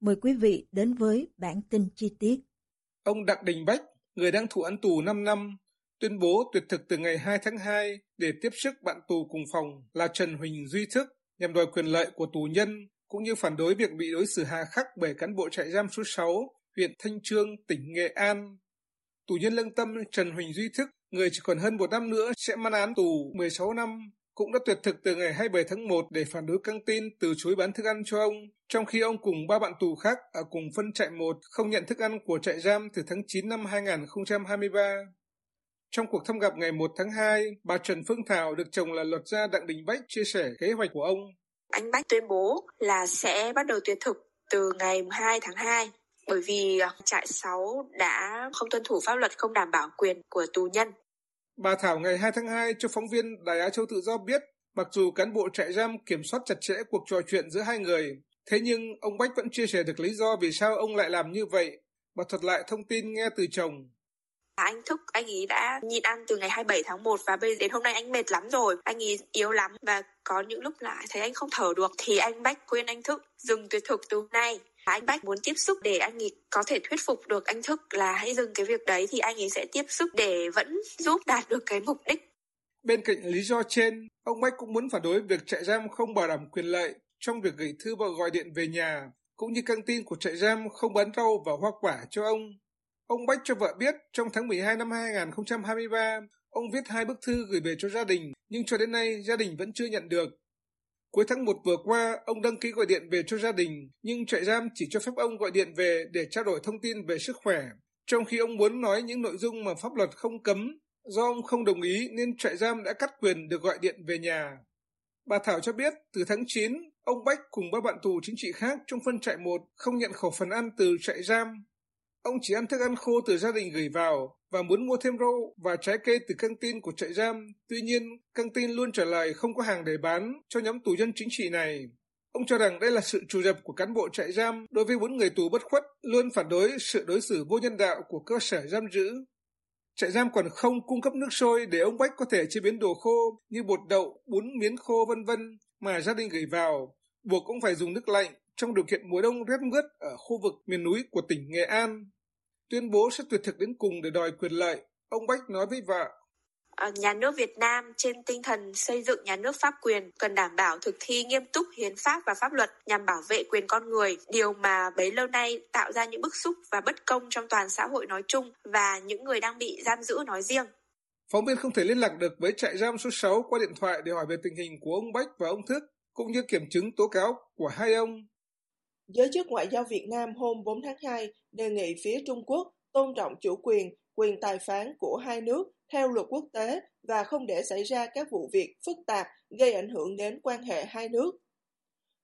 mời quý vị đến với bản tin chi tiết. Ông Đặng Đình Bách, người đang thụ án tù 5 năm, tuyên bố tuyệt thực từ ngày 2 tháng 2 để tiếp sức bạn tù cùng phòng là Trần Huỳnh Duy Thức nhằm đòi quyền lợi của tù nhân cũng như phản đối việc bị đối xử hà khắc bởi cán bộ trại giam số 6 huyện Thanh Trương, tỉnh Nghệ An. Tù nhân lương tâm Trần Huỳnh Duy Thức, người chỉ còn hơn một năm nữa sẽ mãn án tù 16 năm, cũng đã tuyệt thực từ ngày 27 tháng 1 để phản đối căng tin từ chối bán thức ăn cho ông, trong khi ông cùng ba bạn tù khác ở cùng phân trại 1 không nhận thức ăn của trại giam từ tháng 9 năm 2023. Trong cuộc thăm gặp ngày 1 tháng 2, bà Trần Phương Thảo được chồng là luật gia Đặng Đình Bách chia sẻ kế hoạch của ông. Anh Bách tuyên bố là sẽ bắt đầu tuyệt thực từ ngày 2 tháng 2 bởi vì à, trại 6 đã không tuân thủ pháp luật không đảm bảo quyền của tù nhân. Bà Thảo ngày 2 tháng 2 cho phóng viên Đài Á Châu Tự Do biết, mặc dù cán bộ trại giam kiểm soát chặt chẽ cuộc trò chuyện giữa hai người, thế nhưng ông Bách vẫn chia sẻ được lý do vì sao ông lại làm như vậy. Bà thuật lại thông tin nghe từ chồng. Dạ, anh thức, anh ấy đã nhịn ăn từ ngày 27 tháng 1 và bây đến hôm nay anh mệt lắm rồi. Anh ấy yếu lắm và có những lúc lại thấy anh không thở được thì anh Bách khuyên anh thức dừng tuyệt thực từ nay anh Bách muốn tiếp xúc để anh ấy có thể thuyết phục được anh Thức là hãy dừng cái việc đấy thì anh ấy sẽ tiếp xúc để vẫn giúp đạt được cái mục đích. Bên cạnh lý do trên, ông Bách cũng muốn phản đối việc trại giam không bảo đảm quyền lợi trong việc gửi thư và gọi điện về nhà, cũng như căng tin của trại giam không bán rau và hoa quả cho ông. Ông Bách cho vợ biết trong tháng 12 năm 2023, ông viết hai bức thư gửi về cho gia đình, nhưng cho đến nay gia đình vẫn chưa nhận được. Cuối tháng 1 vừa qua, ông đăng ký gọi điện về cho gia đình, nhưng trại giam chỉ cho phép ông gọi điện về để trao đổi thông tin về sức khỏe, trong khi ông muốn nói những nội dung mà pháp luật không cấm. Do ông không đồng ý nên trại giam đã cắt quyền được gọi điện về nhà. Bà Thảo cho biết từ tháng 9, ông Bách cùng ba bạn tù chính trị khác trong phân trại 1 không nhận khẩu phần ăn từ trại giam. Ông chỉ ăn thức ăn khô từ gia đình gửi vào và muốn mua thêm rau và trái cây từ căng tin của trại giam. Tuy nhiên, căng tin luôn trả lời không có hàng để bán cho nhóm tù nhân chính trị này. Ông cho rằng đây là sự trù dập của cán bộ trại giam đối với bốn người tù bất khuất, luôn phản đối sự đối xử vô nhân đạo của cơ sở giam giữ. Trại giam còn không cung cấp nước sôi để ông Bách có thể chế biến đồ khô như bột đậu, bún miến khô vân vân mà gia đình gửi vào, buộc cũng phải dùng nước lạnh trong điều kiện mùa đông rét mướt ở khu vực miền núi của tỉnh Nghệ An. Tuyên bố sẽ tuyệt thực đến cùng để đòi quyền lợi, ông Bách nói với vợ. À, nhà nước Việt Nam trên tinh thần xây dựng nhà nước pháp quyền cần đảm bảo thực thi nghiêm túc hiến pháp và pháp luật nhằm bảo vệ quyền con người, điều mà bấy lâu nay tạo ra những bức xúc và bất công trong toàn xã hội nói chung và những người đang bị giam giữ nói riêng. Phóng viên không thể liên lạc được với trại giam số 6 qua điện thoại để hỏi về tình hình của ông Bách và ông Thức, cũng như kiểm chứng tố cáo của hai ông. Giới chức Ngoại giao Việt Nam hôm 4 tháng 2 đề nghị phía Trung Quốc tôn trọng chủ quyền, quyền tài phán của hai nước theo luật quốc tế và không để xảy ra các vụ việc phức tạp gây ảnh hưởng đến quan hệ hai nước.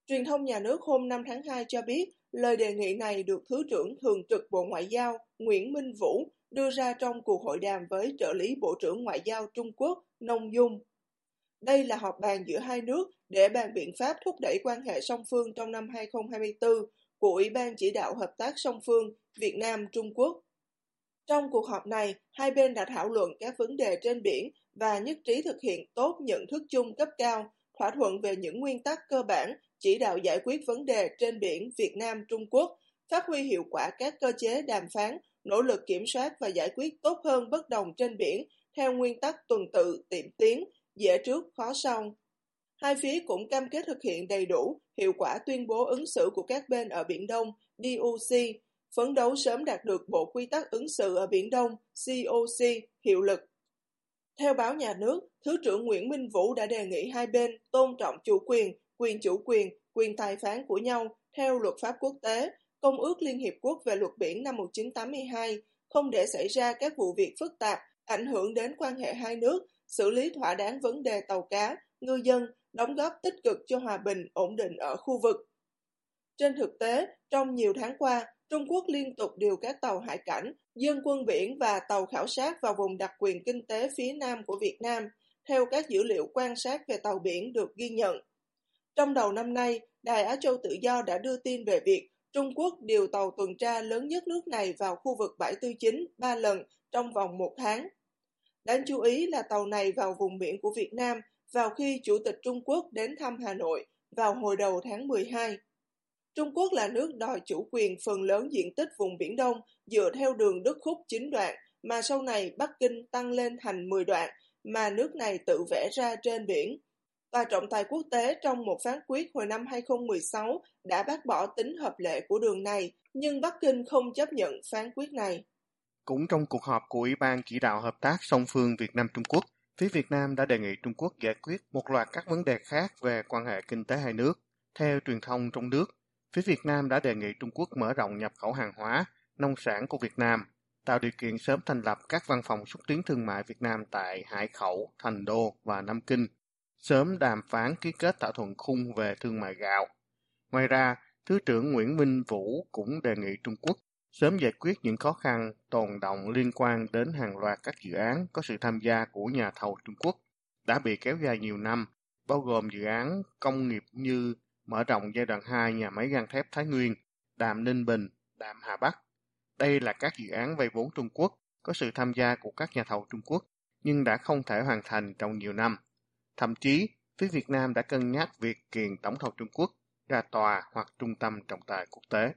Truyền thông nhà nước hôm 5 tháng 2 cho biết lời đề nghị này được Thứ trưởng Thường trực Bộ Ngoại giao Nguyễn Minh Vũ đưa ra trong cuộc hội đàm với trợ lý Bộ trưởng Ngoại giao Trung Quốc Nông Dung. Đây là họp bàn giữa hai nước để bàn biện pháp thúc đẩy quan hệ song phương trong năm 2024 của Ủy ban chỉ đạo hợp tác song phương Việt Nam-Trung Quốc. Trong cuộc họp này, hai bên đã thảo luận các vấn đề trên biển và nhất trí thực hiện tốt nhận thức chung cấp cao, thỏa thuận về những nguyên tắc cơ bản chỉ đạo giải quyết vấn đề trên biển Việt Nam-Trung Quốc, phát huy hiệu quả các cơ chế đàm phán, nỗ lực kiểm soát và giải quyết tốt hơn bất đồng trên biển theo nguyên tắc tuần tự tiệm tiến, dễ trước khó sau. Hai phía cũng cam kết thực hiện đầy đủ, hiệu quả tuyên bố ứng xử của các bên ở Biển Đông, DOC, phấn đấu sớm đạt được Bộ Quy tắc ứng xử ở Biển Đông, COC, hiệu lực. Theo báo nhà nước, Thứ trưởng Nguyễn Minh Vũ đã đề nghị hai bên tôn trọng chủ quyền, quyền chủ quyền, quyền tài phán của nhau theo luật pháp quốc tế, Công ước Liên Hiệp Quốc về luật biển năm 1982, không để xảy ra các vụ việc phức tạp, ảnh hưởng đến quan hệ hai nước, xử lý thỏa đáng vấn đề tàu cá, ngư dân, đóng góp tích cực cho hòa bình, ổn định ở khu vực. Trên thực tế, trong nhiều tháng qua, Trung Quốc liên tục điều các tàu hải cảnh, dân quân biển và tàu khảo sát vào vùng đặc quyền kinh tế phía nam của Việt Nam, theo các dữ liệu quan sát về tàu biển được ghi nhận. Trong đầu năm nay, Đài Á Châu Tự Do đã đưa tin về việc Trung Quốc điều tàu tuần tra lớn nhất nước này vào khu vực bãi tư chính ba lần trong vòng một tháng. Đáng chú ý là tàu này vào vùng biển của Việt Nam vào khi Chủ tịch Trung Quốc đến thăm Hà Nội vào hồi đầu tháng 12. Trung Quốc là nước đòi chủ quyền phần lớn diện tích vùng Biển Đông dựa theo đường đất khúc 9 đoạn mà sau này Bắc Kinh tăng lên thành 10 đoạn mà nước này tự vẽ ra trên biển. Tòa trọng tài quốc tế trong một phán quyết hồi năm 2016 đã bác bỏ tính hợp lệ của đường này, nhưng Bắc Kinh không chấp nhận phán quyết này. Cũng trong cuộc họp của Ủy ban chỉ đạo hợp tác song phương Việt Nam-Trung Quốc, phía Việt Nam đã đề nghị Trung Quốc giải quyết một loạt các vấn đề khác về quan hệ kinh tế hai nước. Theo truyền thông trong nước, phía Việt Nam đã đề nghị Trung Quốc mở rộng nhập khẩu hàng hóa, nông sản của Việt Nam, tạo điều kiện sớm thành lập các văn phòng xúc tiến thương mại Việt Nam tại Hải Khẩu, Thành Đô và Nam Kinh, sớm đàm phán ký kết thỏa thuận khung về thương mại gạo. Ngoài ra, Thứ trưởng Nguyễn Minh Vũ cũng đề nghị Trung Quốc sớm giải quyết những khó khăn tồn động liên quan đến hàng loạt các dự án có sự tham gia của nhà thầu Trung Quốc đã bị kéo dài nhiều năm, bao gồm dự án công nghiệp như mở rộng giai đoạn 2 nhà máy gang thép Thái Nguyên, Đàm Ninh Bình, Đàm Hà Bắc. Đây là các dự án vay vốn Trung Quốc có sự tham gia của các nhà thầu Trung Quốc nhưng đã không thể hoàn thành trong nhiều năm. Thậm chí, phía Việt Nam đã cân nhắc việc kiện tổng thầu Trung Quốc ra tòa hoặc trung tâm trọng tài quốc tế.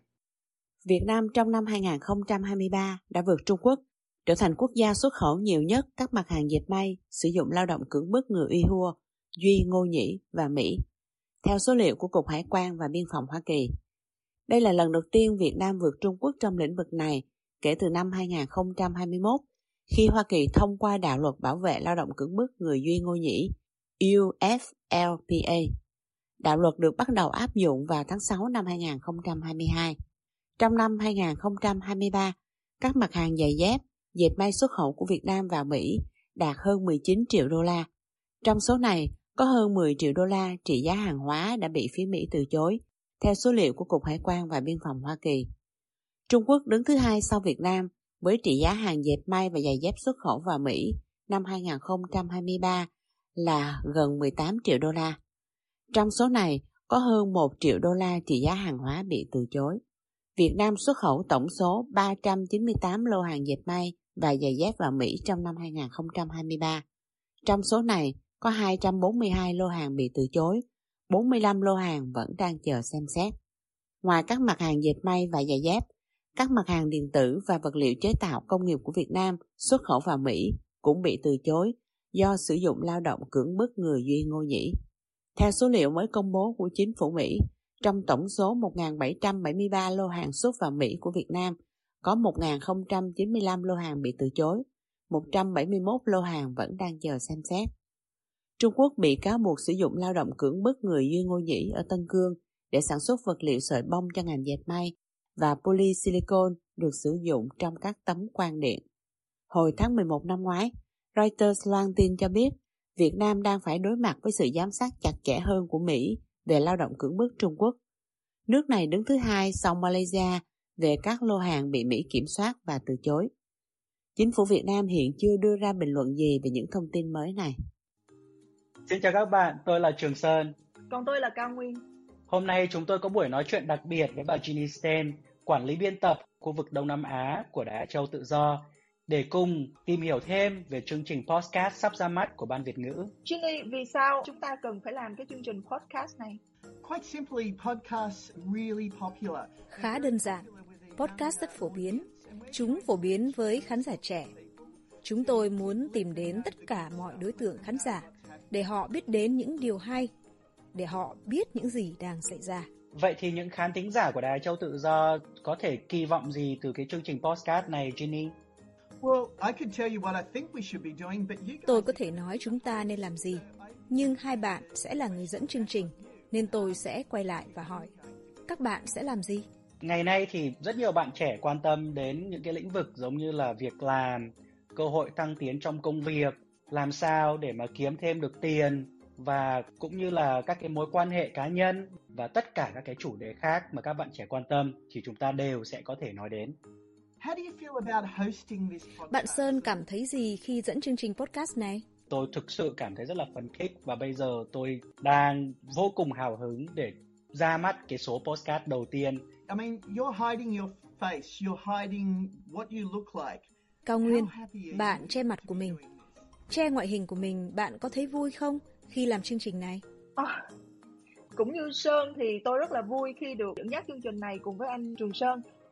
Việt Nam trong năm 2023 đã vượt Trung Quốc, trở thành quốc gia xuất khẩu nhiều nhất các mặt hàng dệt may sử dụng lao động cưỡng bức người Uy Duy Ngô Nhĩ và Mỹ, theo số liệu của Cục Hải quan và Biên phòng Hoa Kỳ. Đây là lần đầu tiên Việt Nam vượt Trung Quốc trong lĩnh vực này kể từ năm 2021, khi Hoa Kỳ thông qua đạo luật bảo vệ lao động cưỡng bức người Duy Ngô Nhĩ UFLPA. Đạo luật được bắt đầu áp dụng vào tháng 6 năm 2022. Trong năm 2023, các mặt hàng giày dép, dệt may xuất khẩu của Việt Nam vào Mỹ đạt hơn 19 triệu đô la. Trong số này, có hơn 10 triệu đô la trị giá hàng hóa đã bị phía Mỹ từ chối, theo số liệu của Cục Hải quan và Biên phòng Hoa Kỳ. Trung Quốc đứng thứ hai sau Việt Nam với trị giá hàng dệt may và giày dép xuất khẩu vào Mỹ năm 2023 là gần 18 triệu đô la. Trong số này, có hơn 1 triệu đô la trị giá hàng hóa bị từ chối. Việt Nam xuất khẩu tổng số 398 lô hàng dệt may và giày dép vào Mỹ trong năm 2023. Trong số này, có 242 lô hàng bị từ chối, 45 lô hàng vẫn đang chờ xem xét. Ngoài các mặt hàng dệt may và giày dép, các mặt hàng điện tử và vật liệu chế tạo công nghiệp của Việt Nam xuất khẩu vào Mỹ cũng bị từ chối do sử dụng lao động cưỡng bức người Duy Ngô Nhĩ. Theo số liệu mới công bố của chính phủ Mỹ, trong tổng số 1.773 lô hàng xuất vào Mỹ của Việt Nam, có 1.095 lô hàng bị từ chối, 171 lô hàng vẫn đang chờ xem xét. Trung Quốc bị cáo buộc sử dụng lao động cưỡng bức người Duy Ngô Nhĩ ở Tân Cương để sản xuất vật liệu sợi bông cho ngành dệt may và polysilicon được sử dụng trong các tấm quang điện. Hồi tháng 11 năm ngoái, Reuters loan tin cho biết Việt Nam đang phải đối mặt với sự giám sát chặt chẽ hơn của Mỹ về lao động cưỡng bức Trung Quốc. Nước này đứng thứ hai sau Malaysia về các lô hàng bị Mỹ kiểm soát và từ chối. Chính phủ Việt Nam hiện chưa đưa ra bình luận gì về những thông tin mới này. Xin chào các bạn, tôi là Trường Sơn. Còn tôi là Cao Nguyên. Hôm nay chúng tôi có buổi nói chuyện đặc biệt với bà Ginny Sten, quản lý biên tập khu vực Đông Nam Á của Đài Châu Tự Do để cùng tìm hiểu thêm về chương trình podcast sắp ra mắt của Ban Việt ngữ. Ginny, vì sao chúng ta cần phải làm cái chương trình podcast này? Quite simply, podcasts really popular. Khá đơn giản, podcast rất phổ biến. Chúng phổ biến với khán giả trẻ. Chúng tôi muốn tìm đến tất cả mọi đối tượng khán giả để họ biết đến những điều hay, để họ biết những gì đang xảy ra. Vậy thì những khán thính giả của Đài Châu Tự Do có thể kỳ vọng gì từ cái chương trình postcard này, Ginny? Tôi có thể nói chúng ta nên làm gì, nhưng hai bạn sẽ là người dẫn chương trình, nên tôi sẽ quay lại và hỏi, các bạn sẽ làm gì? Ngày nay thì rất nhiều bạn trẻ quan tâm đến những cái lĩnh vực giống như là việc làm, cơ hội tăng tiến trong công việc, làm sao để mà kiếm thêm được tiền và cũng như là các cái mối quan hệ cá nhân và tất cả các cái chủ đề khác mà các bạn trẻ quan tâm thì chúng ta đều sẽ có thể nói đến. Bạn Sơn cảm thấy gì khi dẫn chương trình podcast này? Tôi thực sự cảm thấy rất là phấn khích và bây giờ tôi đang vô cùng hào hứng để ra mắt cái số postcard đầu tiên. I mean, you're hiding your face, you're hiding what you look like. Cao Nguyên, bạn che mặt của mình. Che ngoại hình của mình, bạn có thấy vui không khi làm chương trình này? À, cũng như Sơn thì tôi rất là vui khi được dẫn dắt chương trình này cùng với anh Trường Sơn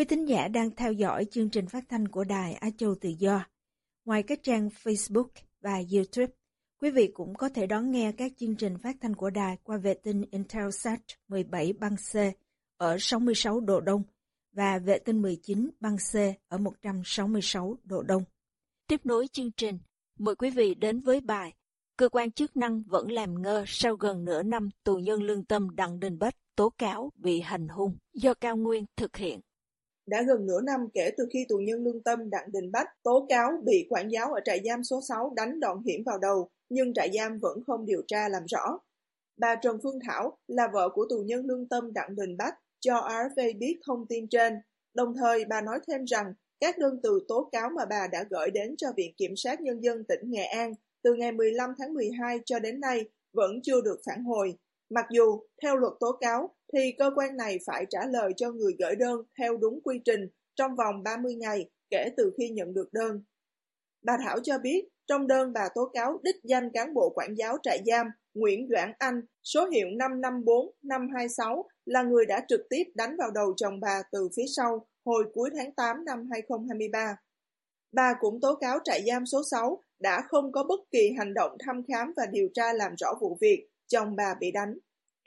Quý thính giả đang theo dõi chương trình phát thanh của Đài Á Châu Tự Do. Ngoài các trang Facebook và YouTube, quý vị cũng có thể đón nghe các chương trình phát thanh của đài qua vệ tinh Intelsat 17 băng C ở 66 độ Đông và vệ tinh 19 băng C ở 166 độ Đông. Tiếp nối chương trình, mời quý vị đến với bài Cơ quan chức năng vẫn làm ngơ sau gần nửa năm tù nhân lương tâm Đặng Đình Bách tố cáo bị hành hung do Cao Nguyên thực hiện. Đã gần nửa năm kể từ khi tù nhân lương tâm Đặng Đình Bách tố cáo bị quản giáo ở trại giam số 6 đánh đòn hiểm vào đầu, nhưng trại giam vẫn không điều tra làm rõ. Bà Trần Phương Thảo là vợ của tù nhân lương tâm Đặng Đình Bách cho RFA biết thông tin trên. Đồng thời bà nói thêm rằng các đơn từ tố cáo mà bà đã gửi đến cho Viện Kiểm sát Nhân dân tỉnh Nghệ An từ ngày 15 tháng 12 cho đến nay vẫn chưa được phản hồi. Mặc dù, theo luật tố cáo, thì cơ quan này phải trả lời cho người gửi đơn theo đúng quy trình trong vòng 30 ngày kể từ khi nhận được đơn. Bà Thảo cho biết, trong đơn bà tố cáo đích danh cán bộ quản giáo trại giam Nguyễn Doãn Anh, số hiệu 554526, là người đã trực tiếp đánh vào đầu chồng bà từ phía sau hồi cuối tháng 8 năm 2023. Bà cũng tố cáo trại giam số 6 đã không có bất kỳ hành động thăm khám và điều tra làm rõ vụ việc chồng bà bị đánh.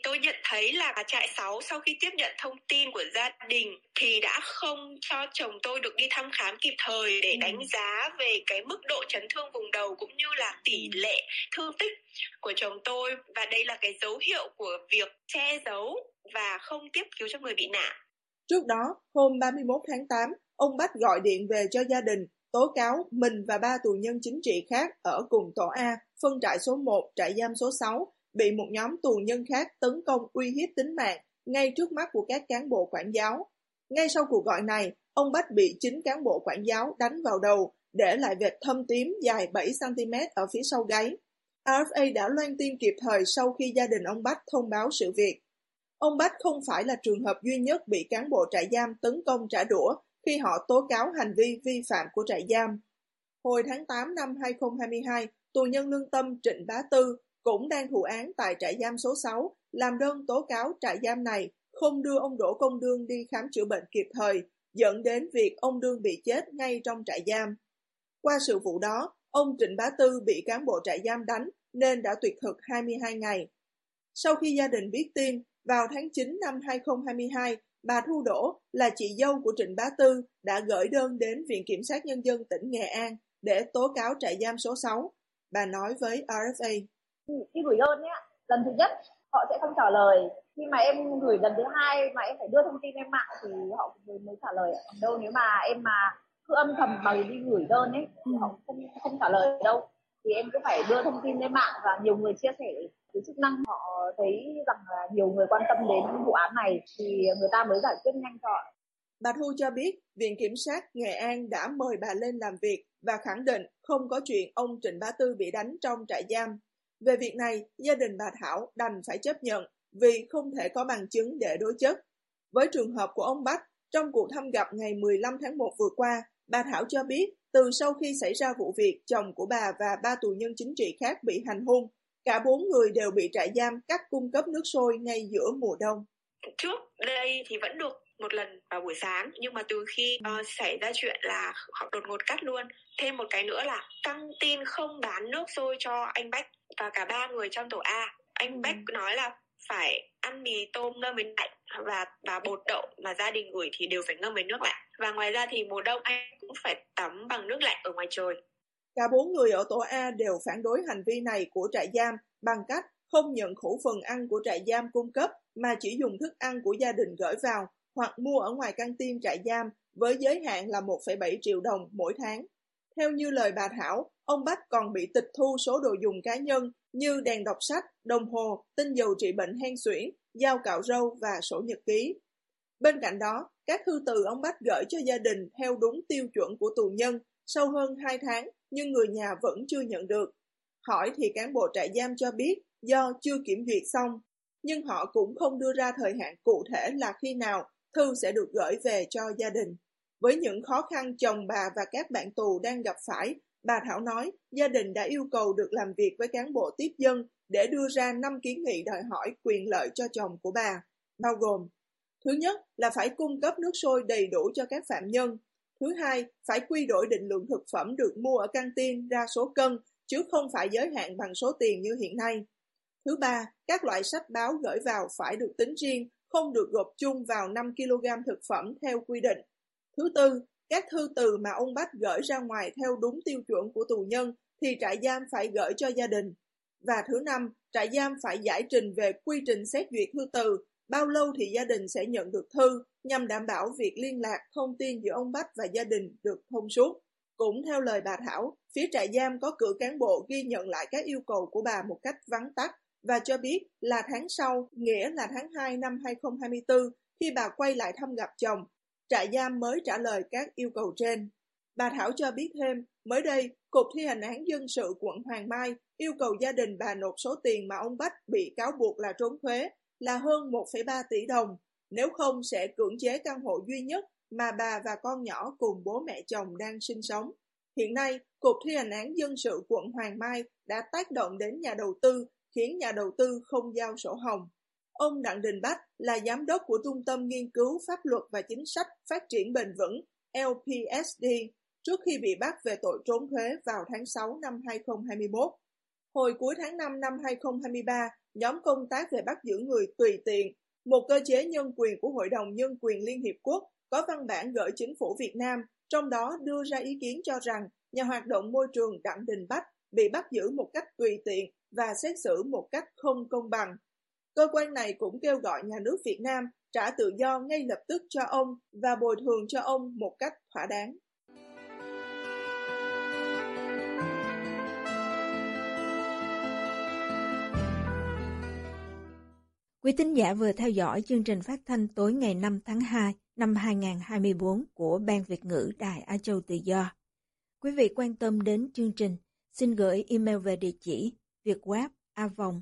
Tôi nhận thấy là trại 6 sau khi tiếp nhận thông tin của gia đình thì đã không cho chồng tôi được đi thăm khám kịp thời để ừ. đánh giá về cái mức độ chấn thương vùng đầu cũng như là tỷ ừ. lệ thương tích của chồng tôi và đây là cái dấu hiệu của việc che giấu và không tiếp cứu cho người bị nạn. Trước đó, hôm 31 tháng 8, ông Bách gọi điện về cho gia đình tố cáo mình và ba tù nhân chính trị khác ở cùng tổ A, phân trại số 1, trại giam số 6 bị một nhóm tù nhân khác tấn công uy hiếp tính mạng ngay trước mắt của các cán bộ quản giáo. Ngay sau cuộc gọi này, ông Bách bị chính cán bộ quản giáo đánh vào đầu, để lại vệt thâm tím dài 7cm ở phía sau gáy. RFA đã loan tin kịp thời sau khi gia đình ông Bách thông báo sự việc. Ông Bách không phải là trường hợp duy nhất bị cán bộ trại giam tấn công trả đũa khi họ tố cáo hành vi vi phạm của trại giam. Hồi tháng 8 năm 2022, tù nhân lương tâm Trịnh Bá Tư cũng đang thụ án tại trại giam số 6, làm đơn tố cáo trại giam này không đưa ông Đỗ Công Đương đi khám chữa bệnh kịp thời, dẫn đến việc ông Đương bị chết ngay trong trại giam. Qua sự vụ đó, ông Trịnh Bá Tư bị cán bộ trại giam đánh nên đã tuyệt thực 22 ngày. Sau khi gia đình biết tin, vào tháng 9 năm 2022, bà Thu Đỗ là chị dâu của Trịnh Bá Tư đã gửi đơn đến Viện Kiểm sát Nhân dân tỉnh Nghệ An để tố cáo trại giam số 6. Bà nói với RFA. Khi gửi đơn ấy, lần thứ nhất họ sẽ không trả lời. Khi mà em gửi lần thứ hai mà em phải đưa thông tin lên mạng thì họ mới, mới trả lời. Đâu nếu mà em mà cứ âm thầm bằng đi gửi đơn ấy thì họ không không trả lời đâu. Thì em cứ phải đưa thông tin lên mạng và nhiều người chia sẻ cái chức năng họ thấy rằng là nhiều người quan tâm đến vụ án này thì người ta mới giải quyết nhanh cho Bà Thu cho biết Viện Kiểm sát Nghệ An đã mời bà lên làm việc và khẳng định không có chuyện ông Trịnh Bá Tư bị đánh trong trại giam. Về việc này, gia đình bà Thảo đành phải chấp nhận vì không thể có bằng chứng để đối chất. Với trường hợp của ông Bách, trong cuộc thăm gặp ngày 15 tháng 1 vừa qua, bà Thảo cho biết từ sau khi xảy ra vụ việc chồng của bà và ba tù nhân chính trị khác bị hành hung, cả bốn người đều bị trại giam cắt cung cấp nước sôi ngay giữa mùa đông. Trước đây thì vẫn được một lần vào buổi sáng nhưng mà từ khi uh, xảy ra chuyện là họ đột ngột cắt luôn thêm một cái nữa là căng tin không bán nước sôi cho anh bách và cả ba người trong tổ a. Anh bách nói là phải ăn mì tôm ngâm với lạnh và và bột đậu mà gia đình gửi thì đều phải ngâm với nước lạnh. Và ngoài ra thì mùa đông anh cũng phải tắm bằng nước lạnh ở ngoài trời. Cả bốn người ở tổ A đều phản đối hành vi này của trại giam bằng cách không nhận khẩu phần ăn của trại giam cung cấp mà chỉ dùng thức ăn của gia đình gửi vào hoặc mua ở ngoài căng tin trại giam với giới hạn là 1,7 triệu đồng mỗi tháng. Theo như lời bà Thảo, ông Bách còn bị tịch thu số đồ dùng cá nhân như đèn đọc sách, đồng hồ, tinh dầu trị bệnh hen suyễn, dao cạo râu và sổ nhật ký. Bên cạnh đó, các thư từ ông Bách gửi cho gia đình theo đúng tiêu chuẩn của tù nhân sau hơn 2 tháng nhưng người nhà vẫn chưa nhận được. Hỏi thì cán bộ trại giam cho biết do chưa kiểm duyệt xong, nhưng họ cũng không đưa ra thời hạn cụ thể là khi nào thư sẽ được gửi về cho gia đình. Với những khó khăn chồng bà và các bạn tù đang gặp phải, bà Thảo nói gia đình đã yêu cầu được làm việc với cán bộ tiếp dân để đưa ra 5 kiến nghị đòi hỏi quyền lợi cho chồng của bà, bao gồm Thứ nhất là phải cung cấp nước sôi đầy đủ cho các phạm nhân. Thứ hai, phải quy đổi định lượng thực phẩm được mua ở căng tin ra số cân, chứ không phải giới hạn bằng số tiền như hiện nay. Thứ ba, các loại sách báo gửi vào phải được tính riêng không được gộp chung vào 5 kg thực phẩm theo quy định. Thứ tư, các thư từ mà ông Bách gửi ra ngoài theo đúng tiêu chuẩn của tù nhân thì trại giam phải gửi cho gia đình. Và thứ năm, trại giam phải giải trình về quy trình xét duyệt thư từ, bao lâu thì gia đình sẽ nhận được thư nhằm đảm bảo việc liên lạc thông tin giữa ông Bách và gia đình được thông suốt. Cũng theo lời bà Thảo, phía trại giam có cử cán bộ ghi nhận lại các yêu cầu của bà một cách vắn tắt và cho biết là tháng sau, nghĩa là tháng 2 năm 2024, khi bà quay lại thăm gặp chồng, trại giam mới trả lời các yêu cầu trên. Bà Thảo cho biết thêm, mới đây, Cục Thi hành án dân sự quận Hoàng Mai yêu cầu gia đình bà nộp số tiền mà ông Bách bị cáo buộc là trốn thuế là hơn 1,3 tỷ đồng, nếu không sẽ cưỡng chế căn hộ duy nhất mà bà và con nhỏ cùng bố mẹ chồng đang sinh sống. Hiện nay, Cục Thi hành án dân sự quận Hoàng Mai đã tác động đến nhà đầu tư khiến nhà đầu tư không giao sổ hồng. Ông Đặng Đình Bách là giám đốc của Trung tâm Nghiên cứu Pháp luật và Chính sách Phát triển Bền vững LPSD trước khi bị bắt về tội trốn thuế vào tháng 6 năm 2021. Hồi cuối tháng 5 năm 2023, nhóm công tác về bắt giữ người tùy tiện, một cơ chế nhân quyền của Hội đồng Nhân quyền Liên Hiệp Quốc có văn bản gửi chính phủ Việt Nam, trong đó đưa ra ý kiến cho rằng nhà hoạt động môi trường Đặng Đình Bách bị bắt giữ một cách tùy tiện và xét xử một cách không công bằng. Cơ quan này cũng kêu gọi nhà nước Việt Nam trả tự do ngay lập tức cho ông và bồi thường cho ông một cách thỏa đáng. Quý tín giả vừa theo dõi chương trình phát thanh tối ngày 5 tháng 2 năm 2024 của Ban Việt ngữ Đài Á Châu Tự Do. Quý vị quan tâm đến chương trình, xin gửi email về địa chỉ vietweb a vòng